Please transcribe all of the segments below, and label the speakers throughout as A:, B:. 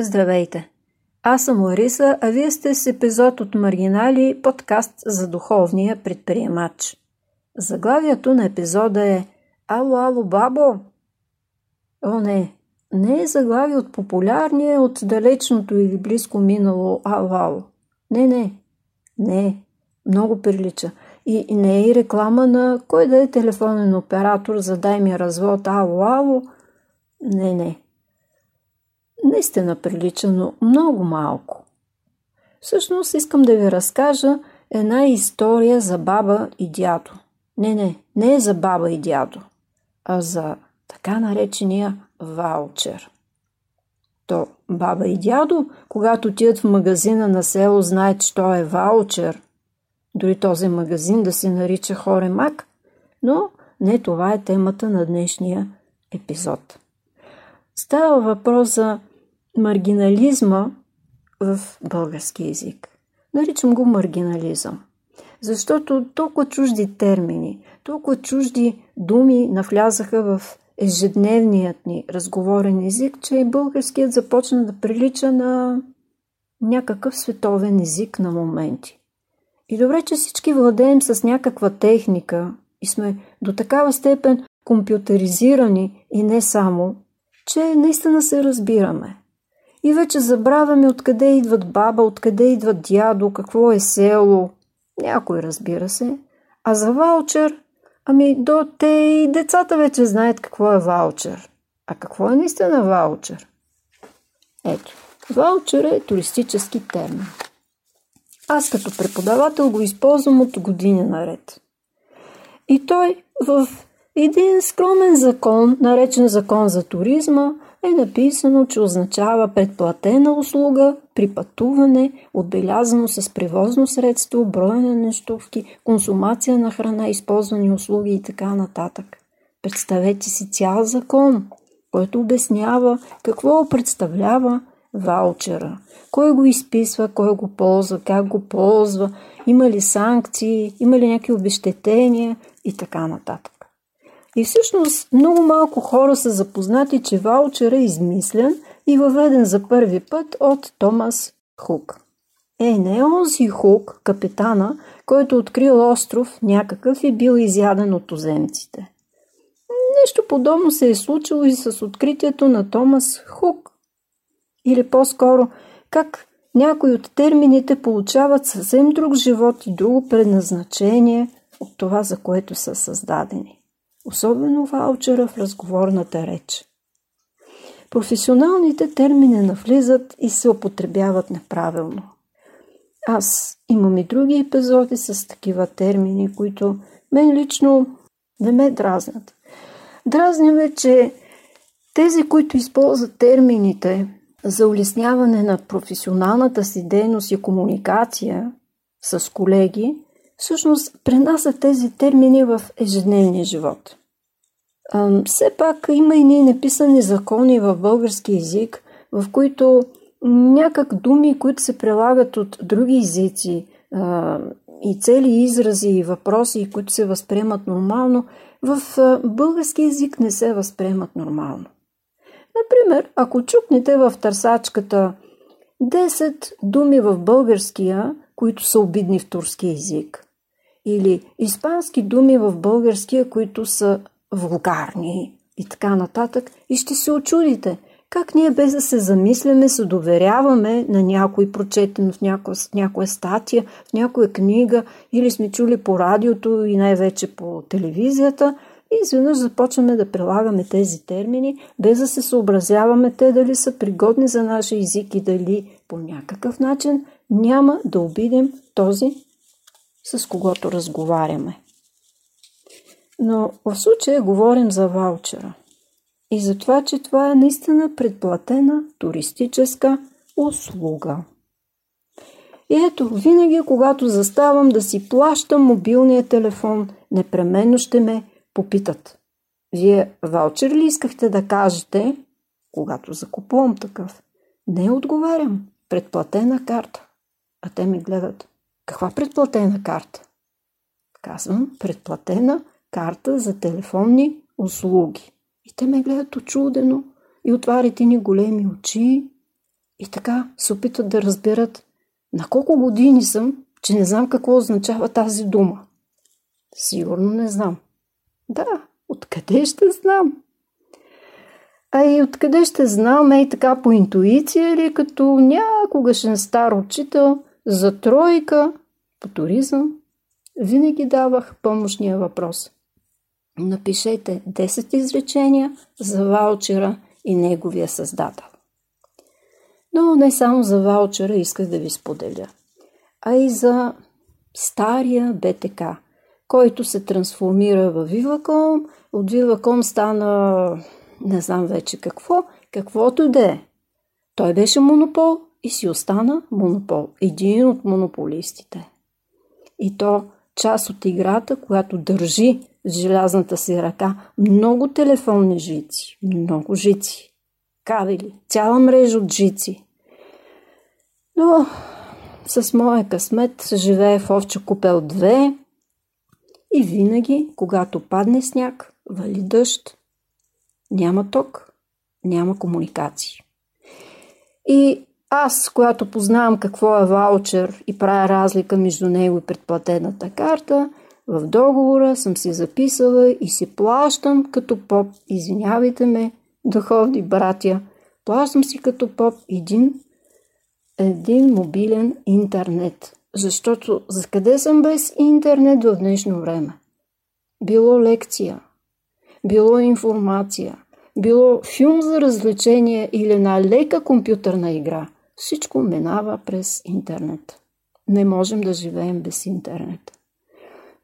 A: Здравейте! Аз съм Лариса, а вие сте с епизод от Маргинали, подкаст за духовния предприемач. Заглавието на епизода е Ало, ало, бабо! О, не! Не е заглавие от популярния, от далечното или близко минало Ало, ало. Не, не. Не. Много прилича. И не е и реклама на кой да е телефонен оператор, за дай ми развод, ало, ало. Не, не. Наистина прилича, но много малко. Всъщност искам да ви разкажа една история за баба и дядо. Не, не, не за баба и дядо, а за така наречения ваучер. То баба и дядо, когато отидат в магазина на село, знаят, той е ваучер. Дори този магазин да се нарича Хоремак, но не това е темата на днешния епизод. Става въпрос за маргинализма в български язик. Наричам го маргинализъм. Защото толкова чужди термини, толкова чужди думи навлязаха в ежедневният ни разговорен език, че българският започна да прилича на някакъв световен език на моменти. И добре, че всички владеем с някаква техника и сме до такава степен компютъризирани и не само, че наистина се разбираме. И вече забравяме откъде идват баба, откъде идват дядо, какво е село. Някой разбира се. А за ваучер, ами до те и децата вече знаят какво е ваучер. А какво е наистина ваучер? Ето, ваучер е туристически термин. Аз като преподавател го използвам от години наред. И той в един скромен закон, наречен закон за туризма, е написано, че означава предплатена услуга при пътуване, отбелязано с превозно средство, броя на нещовки, консумация на храна, използвани услуги и така нататък. Представете си цял закон, който обяснява какво представлява ваучера. Кой го изписва, кой го ползва, как го ползва, има ли санкции, има ли някакви обещетения и така нататък. И всъщност много малко хора са запознати, че ваучер е измислен и въведен за първи път от Томас Хук. Е, не е онзи Хук, капитана, който открил остров някакъв и бил изяден от оземците. Нещо подобно се е случило и с откритието на Томас Хук. Или по-скоро, как някои от термините получават съвсем друг живот и друго предназначение от това, за което са създадени особено ваучера в разговорната реч. Професионалните термини навлизат и се употребяват неправилно. Аз имам и други епизоди с такива термини, които мен лично не ме дразнят. Дразня ме, че тези, които използват термините за улесняване на професионалната си дейност и комуникация с колеги, всъщност пренасят тези термини в ежедневния живот. Все пак има и ние написани закони в български язик, в които някак думи, които се прилагат от други езици и цели изрази и въпроси, които се възприемат нормално, в български язик не се възприемат нормално. Например, ако чукнете в търсачката 10 думи в българския, които са обидни в турски език, или испански думи в българския, които са вулгарни. И така нататък, и ще се очудите как ние без да се замисляме, се доверяваме на някой прочетен в някоя, някоя статия, в някоя книга или сме чули по радиото и най-вече по телевизията и изведнъж започваме да прилагаме тези термини, без да се съобразяваме те дали са пригодни за нашия език и дали по някакъв начин няма да обидим този с когото разговаряме. Но в случая говорим за ваучера. И за това, че това е наистина предплатена туристическа услуга. И ето, винаги, когато заставам да си плащам мобилния телефон, непременно ще ме попитат. Вие ваучер ли искахте да кажете, когато закупувам такъв? Не отговарям. Предплатена карта. А те ми гледат. Каква предплатена карта? Казвам, предплатена карта за телефонни услуги. И те ме гледат очудено и отварят ни големи очи. И така се опитват да разберат на колко години съм, че не знам какво означава тази дума. Сигурно не знам. Да, откъде ще знам? А и откъде ще знам, ей така по интуиция или като някогашен стар учител за тройка по туризъм, винаги давах помощния въпрос. Напишете 10 изречения за ваучера и неговия създател. Но не само за ваучера исках да ви споделя, а и за стария БТК, който се трансформира в Viva.com. От Viva.com стана не знам вече какво, каквото да е. Той беше монопол и си остана монопол. Един от монополистите. И то част от играта, която държи с желязната си ръка много телефонни жици, много жици, кабели, цяла мрежа от жици. Но с моя късмет живее в овча купел 2 и винаги, когато падне сняг, вали дъжд, няма ток, няма комуникации. И аз, която познавам какво е ваучер и правя разлика между него и предплатената карта, в договора съм си записала и си плащам като поп, извинявайте ме, духовни братя, плащам си като поп един, един мобилен интернет. Защото за къде съм без интернет в днешно време? Било лекция, било информация, било филм за развлечение или една лека компютърна игра. Всичко минава през интернет. Не можем да живеем без интернет.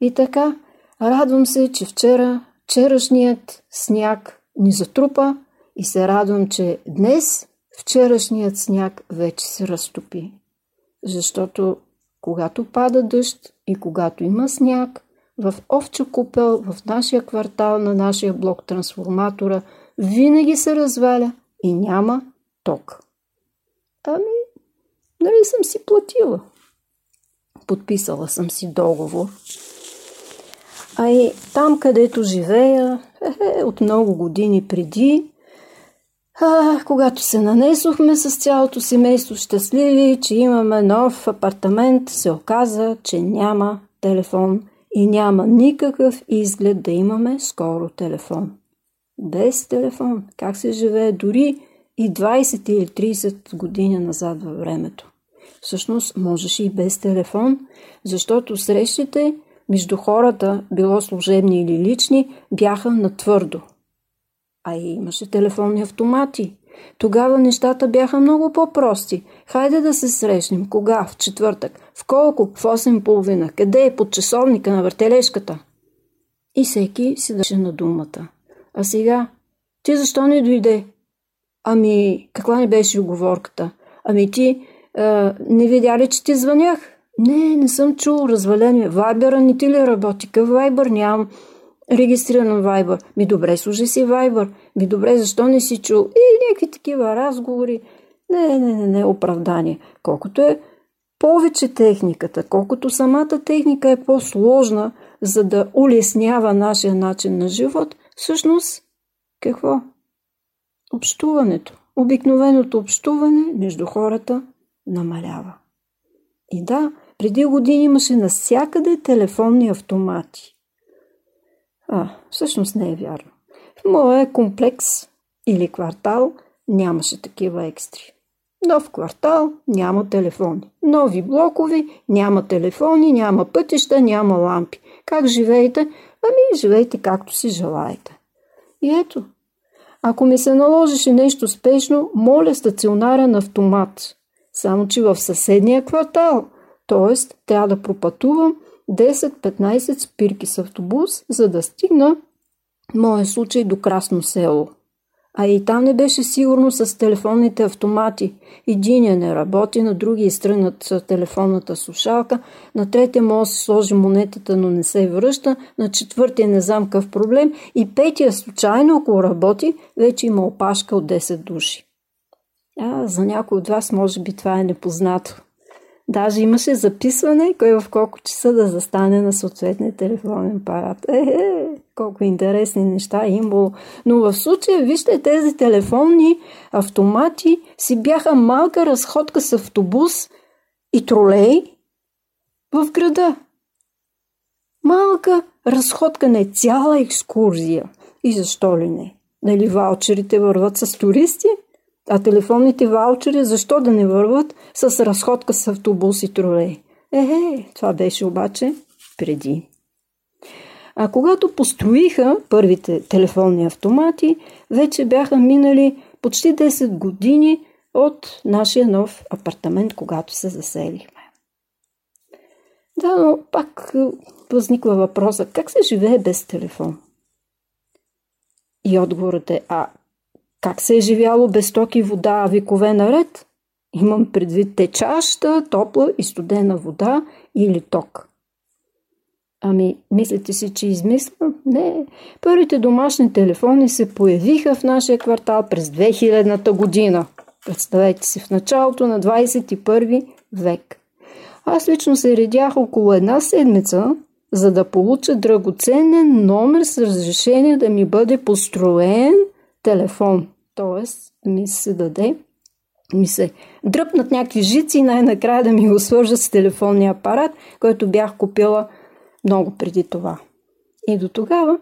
A: И така, радвам се, че вчера, вчерашният сняг ни затрупа и се радвам, че днес вчерашният сняг вече се разтопи. Защото когато пада дъжд и когато има сняг, в Овча купел, в нашия квартал, на нашия блок трансформатора, винаги се разваля и няма ток. Ами, нали съм си платила? Подписала съм си договор. А и там, където живея, е, от много години преди, а, когато се нанесохме с цялото семейство щастливи, че имаме нов апартамент, се оказа, че няма телефон и няма никакъв изглед да имаме скоро телефон. Без телефон, как се живее дори и 20 или 30 години назад във времето. Всъщност можеше и без телефон, защото срещите между хората, било служебни или лични, бяха на твърдо. А и имаше телефонни автомати. Тогава нещата бяха много по-прости. Хайде да се срещнем. Кога? В четвъртък. В колко? В 8.30. Къде е? Под часовника на въртележката. И всеки си дъше на думата. А сега? Ти защо не дойде? Ами, каква не беше оговорката? Ами ти а, не видя ли, че ти звънях? Не, не съм чул. Развален ми. Вайбера не ти ли работи? Къв Вайбер? Нямам регистриран Вайбър. Ми добре, служи си Вайбър. Ми добре, защо не си чул? И някакви такива разговори. Не, не, не, не, оправдание. Колкото е повече техниката, колкото самата техника е по-сложна, за да улеснява нашия начин на живот, всъщност какво? Общуването. Обикновеното общуване между хората намалява. И да, преди години имаше навсякъде телефонни автомати. А, всъщност не е вярно. В моя комплекс или квартал нямаше такива екстри. Нов квартал няма телефони. Нови блокови няма телефони, няма пътища, няма лампи. Как живеете? Ами живейте както си желаете. И ето, ако ми се наложеше нещо спешно, моля стационарен автомат. Само, че в съседния квартал. Т.е. трябва да пропътувам 10-15 спирки с автобус, за да стигна, в моя случай, до Красно село. А и там не беше сигурно с телефонните автомати. Единия не работи, на другия изтръгнат телефонната слушалка, на третия може да се сложи монетата, но не се връща, на четвъртия не знам какъв проблем и петия случайно, ако работи, вече има опашка от 10 души. А, за някой от вас може би това е непознато. Даже имаше записване, кой в колко часа да застане на съответния телефонен апарат. Е, е. Колко интересни неща е имало. Но в случая, вижте, тези телефонни автомати си бяха малка разходка с автобус и тролей в града. Малка разходка не цяла екскурзия. И защо ли не? Дали ваучерите върват с туристи? А телефонните ваучери защо да не върват с разходка с автобус и тролей? Ехе, това беше обаче преди. А когато построиха първите телефонни автомати, вече бяха минали почти 10 години от нашия нов апартамент, когато се заселихме. Да, но пак възниква въпроса, как се живее без телефон? И отговорът е, а как се е живяло без ток вода векове наред? Имам предвид течаща, топла и студена вода или ток. Ами, мислите си, че измислям? Не. Първите домашни телефони се появиха в нашия квартал през 2000-та година. Представете си, в началото на 21 век. Аз лично се редях около една седмица, за да получа драгоценен номер с разрешение да ми бъде построен телефон. Тоест, ми се даде, ми се дръпнат някакви жици и най-накрая да ми го свържат с телефонния апарат, който бях купила много преди това. И до тогава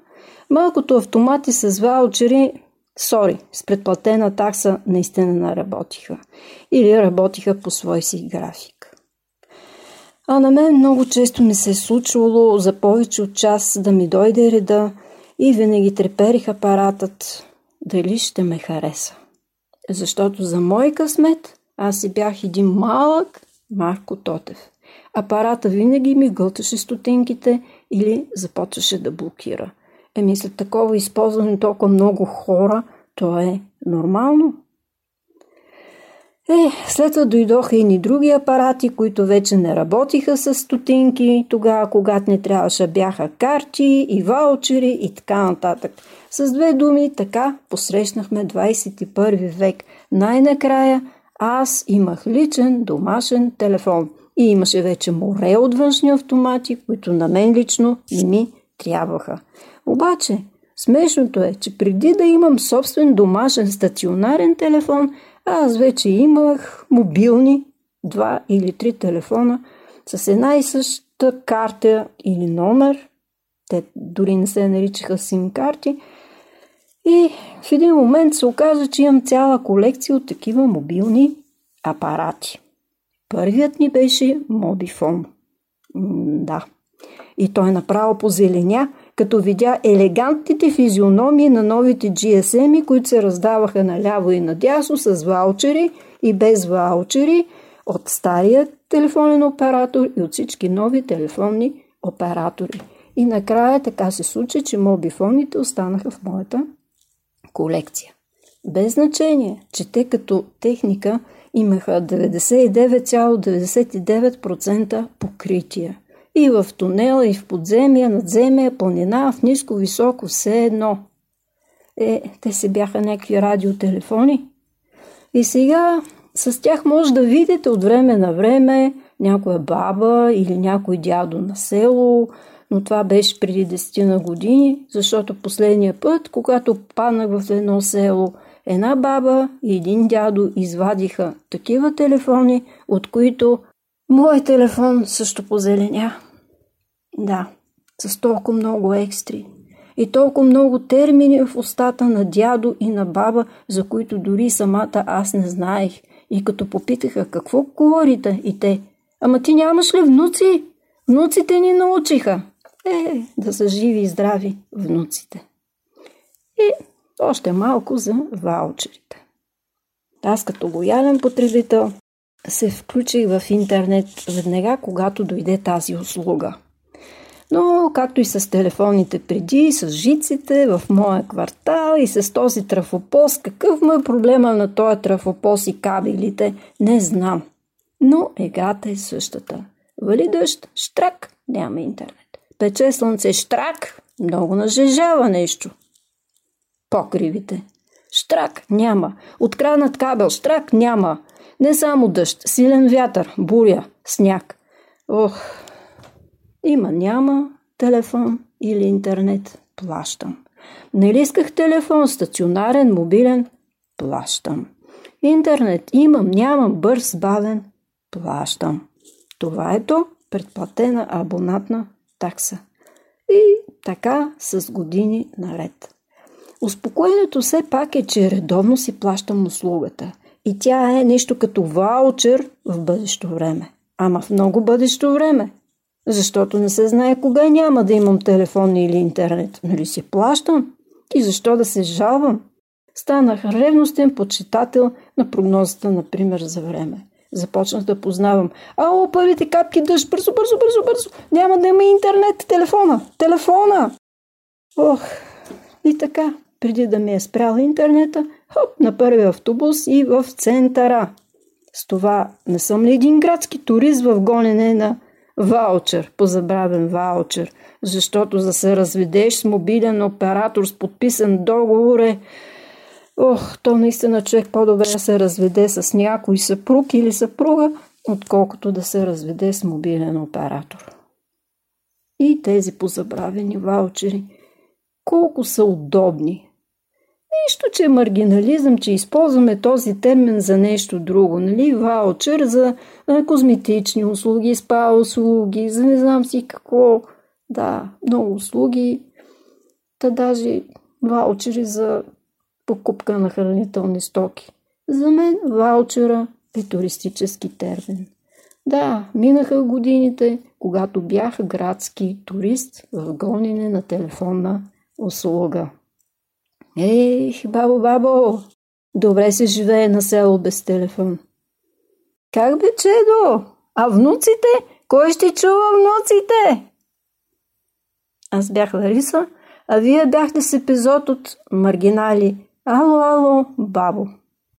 A: малкото автомати с ваучери, сори, с предплатена такса наистина не работиха. Или работиха по свой си график. А на мен много често ми се е случвало за повече от час да ми дойде реда и винаги треперих апаратът дали ще ме хареса. Защото за мой късмет аз си бях един малък Марко Тотев. Апарата винаги ми гълташе стотинките или започваше да блокира. Еми след такова използване толкова много хора, то е нормално. Е, след това дойдоха и ни други апарати, които вече не работиха с стотинки, тогава когато не трябваше бяха карти и ваучери и така нататък. С две думи, така посрещнахме 21 век. Най-накрая аз имах личен домашен телефон и имаше вече море от външни автомати, които на мен лично не ми трябваха. Обаче, смешното е, че преди да имам собствен домашен стационарен телефон, аз вече имах мобилни, два или три телефона с една и съща карта или номер. Те дори не се наричаха сим карти. И в един момент се оказа, че имам цяла колекция от такива мобилни апарати. Първият ни беше мобифон. да. И той направо позеленя, като видя елегантните физиономии на новите GSM, които се раздаваха наляво и надясно с ваучери и без ваучери от стария телефонен оператор и от всички нови телефонни оператори. И накрая така се случи, че мобифоните останаха в моята колекция. Без значение, че те като техника имаха 99,99% покритие. И в тунела, и в подземия, надземия, планина, в ниско, високо, все едно. Е, те се бяха някакви радиотелефони. И сега с тях може да видите от време на време някоя баба или някой дядо на село, но това беше преди 10 на години, защото последния път, когато паднах в едно село, една баба и един дядо извадиха такива телефони, от които мой телефон също позеленя. Да, с толкова много екстри и толкова много термини в устата на дядо и на баба, за които дори самата аз не знаех. И като попитаха какво говорите и те, ама ти нямаш ли внуци? Внуците ни научиха. Е, да са живи и здрави внуците. И още малко за ваучерите. Аз като лоялен потребител се включих в интернет веднага, когато дойде тази услуга. Но, както и с телефоните преди, с жиците в моя квартал и с този трафопоз, какъв му е проблема на този трафопоз и кабелите, не знам. Но егата е същата. Вали дъжд, штрак, няма интернет. Пече слънце, штрак, много нажежава нещо. Покривите. Штрак няма. Откранат кабел, штрак няма. Не само дъжд, силен вятър, буря, сняг. Ох, има, няма телефон или интернет. Плащам. Нали исках телефон, стационарен, мобилен? Плащам. Интернет имам, нямам, бърз, бавен? Плащам. Това ето предплатена абонатна такса. И така с години наред. Успокоението все пак е, че редовно си плащам услугата. И тя е нещо като ваучер в бъдещо време. Ама в много бъдещо време. Защото не се знае кога няма да имам телефон или интернет. Нали си плащам? И защо да се жалвам? Станах ревностен почитател на прогнозата, например, за време. Започнах да познавам. Ало, първите капки дъжд, бързо, бързо, бързо, бързо. Няма да има интернет, телефона, телефона. Ох, и така, преди да ми е спрял интернета, хоп, на първи автобус и в центъра. С това не съм ли един градски турист в гонене на ваучер, позабравен ваучер, защото за се разведеш с мобилен оператор с подписан договор е Ох, то наистина човек по-добре да се разведе с някой съпруг или съпруга, отколкото да се разведе с мобилен оператор. И тези позабравени ваучери, колко са удобни. Нищо, че е маргинализъм, че използваме този термин за нещо друго, нали? Ваучер за козметични услуги, спа услуги, за не знам си какво. Да, много услуги. Та даже ваучери за покупка на хранителни стоки. За мен ваучера е туристически термин. Да, минаха годините, когато бях градски турист в гонене на телефонна услуга. Ех, бабо, бабо, добре се живее на село без телефон. Как бе, чедо? А внуците? Кой ще чува внуците? Аз бях Лариса, а вие бяхте с епизод от Маргинали – Ало, ало, бабо!